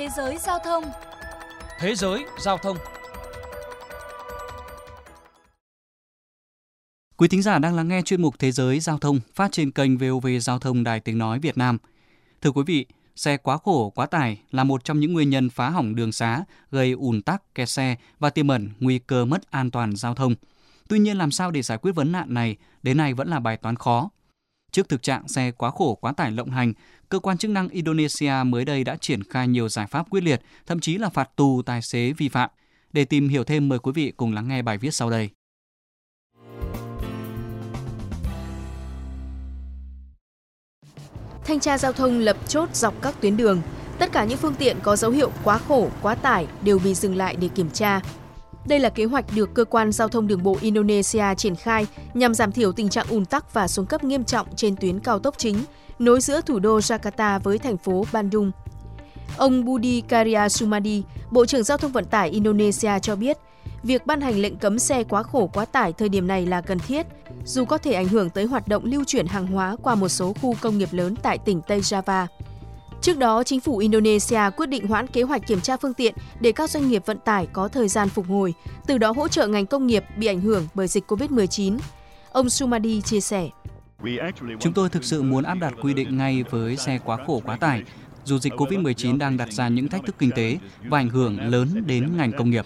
Thế giới giao thông Thế giới giao thông Quý thính giả đang lắng nghe chuyên mục Thế giới giao thông phát trên kênh VOV Giao thông Đài Tiếng Nói Việt Nam. Thưa quý vị, xe quá khổ, quá tải là một trong những nguyên nhân phá hỏng đường xá, gây ùn tắc, kẹt xe và tiềm ẩn nguy cơ mất an toàn giao thông. Tuy nhiên làm sao để giải quyết vấn nạn này đến nay vẫn là bài toán khó. Trước thực trạng xe quá khổ quá tải lộng hành, cơ quan chức năng Indonesia mới đây đã triển khai nhiều giải pháp quyết liệt, thậm chí là phạt tù tài xế vi phạm. Để tìm hiểu thêm mời quý vị cùng lắng nghe bài viết sau đây. Thanh tra giao thông lập chốt dọc các tuyến đường. Tất cả những phương tiện có dấu hiệu quá khổ, quá tải đều bị dừng lại để kiểm tra. Đây là kế hoạch được cơ quan giao thông đường bộ Indonesia triển khai nhằm giảm thiểu tình trạng ùn tắc và xuống cấp nghiêm trọng trên tuyến cao tốc chính nối giữa thủ đô Jakarta với thành phố Bandung. Ông Budi Karya Sumadi, Bộ trưởng Giao thông Vận tải Indonesia cho biết, việc ban hành lệnh cấm xe quá khổ quá tải thời điểm này là cần thiết, dù có thể ảnh hưởng tới hoạt động lưu chuyển hàng hóa qua một số khu công nghiệp lớn tại tỉnh Tây Java. Trước đó, chính phủ Indonesia quyết định hoãn kế hoạch kiểm tra phương tiện để các doanh nghiệp vận tải có thời gian phục hồi, từ đó hỗ trợ ngành công nghiệp bị ảnh hưởng bởi dịch COVID-19. Ông Sumadi chia sẻ. Chúng tôi thực sự muốn áp đặt quy định ngay với xe quá khổ quá tải, dù dịch COVID-19 đang đặt ra những thách thức kinh tế và ảnh hưởng lớn đến ngành công nghiệp.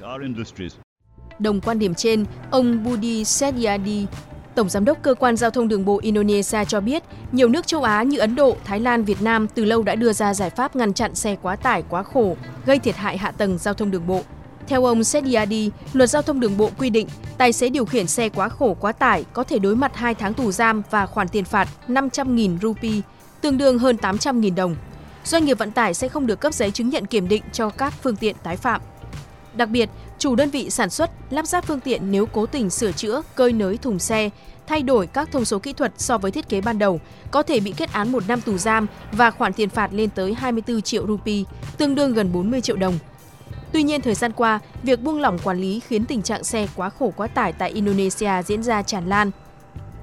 Đồng quan điểm trên, ông Budi Setiadi, Tổng Giám đốc Cơ quan Giao thông Đường bộ Indonesia cho biết, nhiều nước châu Á như Ấn Độ, Thái Lan, Việt Nam từ lâu đã đưa ra giải pháp ngăn chặn xe quá tải, quá khổ, gây thiệt hại hạ tầng giao thông đường bộ. Theo ông Sediadi, luật giao thông đường bộ quy định, tài xế điều khiển xe quá khổ quá tải có thể đối mặt 2 tháng tù giam và khoản tiền phạt 500.000 rupee, tương đương hơn 800.000 đồng. Doanh nghiệp vận tải sẽ không được cấp giấy chứng nhận kiểm định cho các phương tiện tái phạm. Đặc biệt, chủ đơn vị sản xuất, lắp ráp phương tiện nếu cố tình sửa chữa, cơi nới thùng xe, thay đổi các thông số kỹ thuật so với thiết kế ban đầu, có thể bị kết án một năm tù giam và khoản tiền phạt lên tới 24 triệu rupee, tương đương gần 40 triệu đồng. Tuy nhiên, thời gian qua, việc buông lỏng quản lý khiến tình trạng xe quá khổ quá tải tại Indonesia diễn ra tràn lan.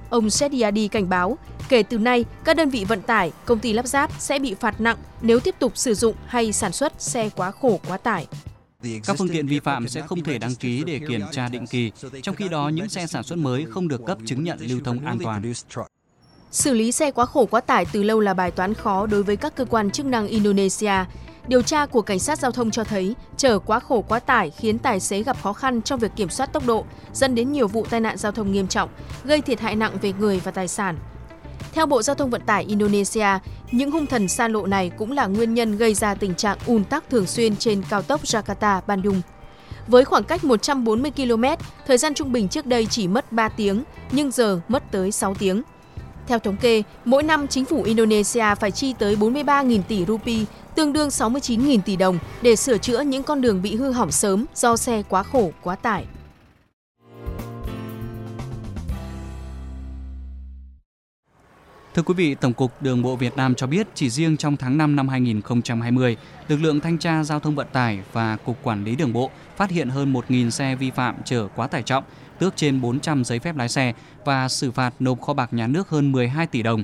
Ông Sediadi cảnh báo, kể từ nay, các đơn vị vận tải, công ty lắp ráp sẽ bị phạt nặng nếu tiếp tục sử dụng hay sản xuất xe quá khổ quá tải. Các phương tiện vi phạm sẽ không thể đăng ký để kiểm tra định kỳ, trong khi đó những xe sản xuất mới không được cấp chứng nhận lưu thông an toàn. Xử lý xe quá khổ quá tải từ lâu là bài toán khó đối với các cơ quan chức năng Indonesia. Điều tra của cảnh sát giao thông cho thấy chở quá khổ quá tải khiến tài xế gặp khó khăn trong việc kiểm soát tốc độ, dẫn đến nhiều vụ tai nạn giao thông nghiêm trọng, gây thiệt hại nặng về người và tài sản. Theo Bộ Giao thông Vận tải Indonesia, những hung thần xa lộ này cũng là nguyên nhân gây ra tình trạng ùn tắc thường xuyên trên cao tốc Jakarta-Bandung. Với khoảng cách 140 km, thời gian trung bình trước đây chỉ mất 3 tiếng, nhưng giờ mất tới 6 tiếng. Theo thống kê, mỗi năm chính phủ Indonesia phải chi tới 43.000 tỷ rupee, tương đương 69.000 tỷ đồng để sửa chữa những con đường bị hư hỏng sớm do xe quá khổ, quá tải. Thưa quý vị, Tổng cục Đường bộ Việt Nam cho biết chỉ riêng trong tháng 5 năm 2020, lực lượng thanh tra giao thông vận tải và Cục Quản lý Đường bộ phát hiện hơn 1.000 xe vi phạm chở quá tải trọng, tước trên 400 giấy phép lái xe và xử phạt nộp kho bạc nhà nước hơn 12 tỷ đồng.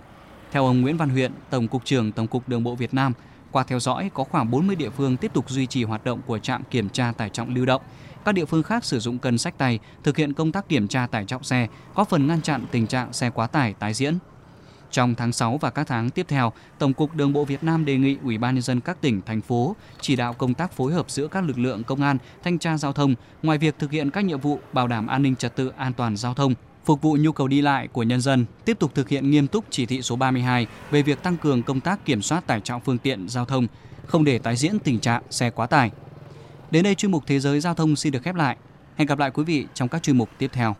Theo ông Nguyễn Văn Huyện, Tổng cục trưởng Tổng cục Đường bộ Việt Nam, qua theo dõi có khoảng 40 địa phương tiếp tục duy trì hoạt động của trạm kiểm tra tải trọng lưu động. Các địa phương khác sử dụng cân sách tay thực hiện công tác kiểm tra tải trọng xe, có phần ngăn chặn tình trạng xe quá tải tái diễn. Trong tháng 6 và các tháng tiếp theo, Tổng cục Đường bộ Việt Nam đề nghị Ủy ban nhân dân các tỉnh, thành phố chỉ đạo công tác phối hợp giữa các lực lượng công an, thanh tra giao thông ngoài việc thực hiện các nhiệm vụ bảo đảm an ninh trật tự an toàn giao thông, phục vụ nhu cầu đi lại của nhân dân, tiếp tục thực hiện nghiêm túc chỉ thị số 32 về việc tăng cường công tác kiểm soát tải trọng phương tiện giao thông, không để tái diễn tình trạng xe quá tải. Đến đây chuyên mục Thế giới giao thông xin được khép lại. Hẹn gặp lại quý vị trong các chuyên mục tiếp theo.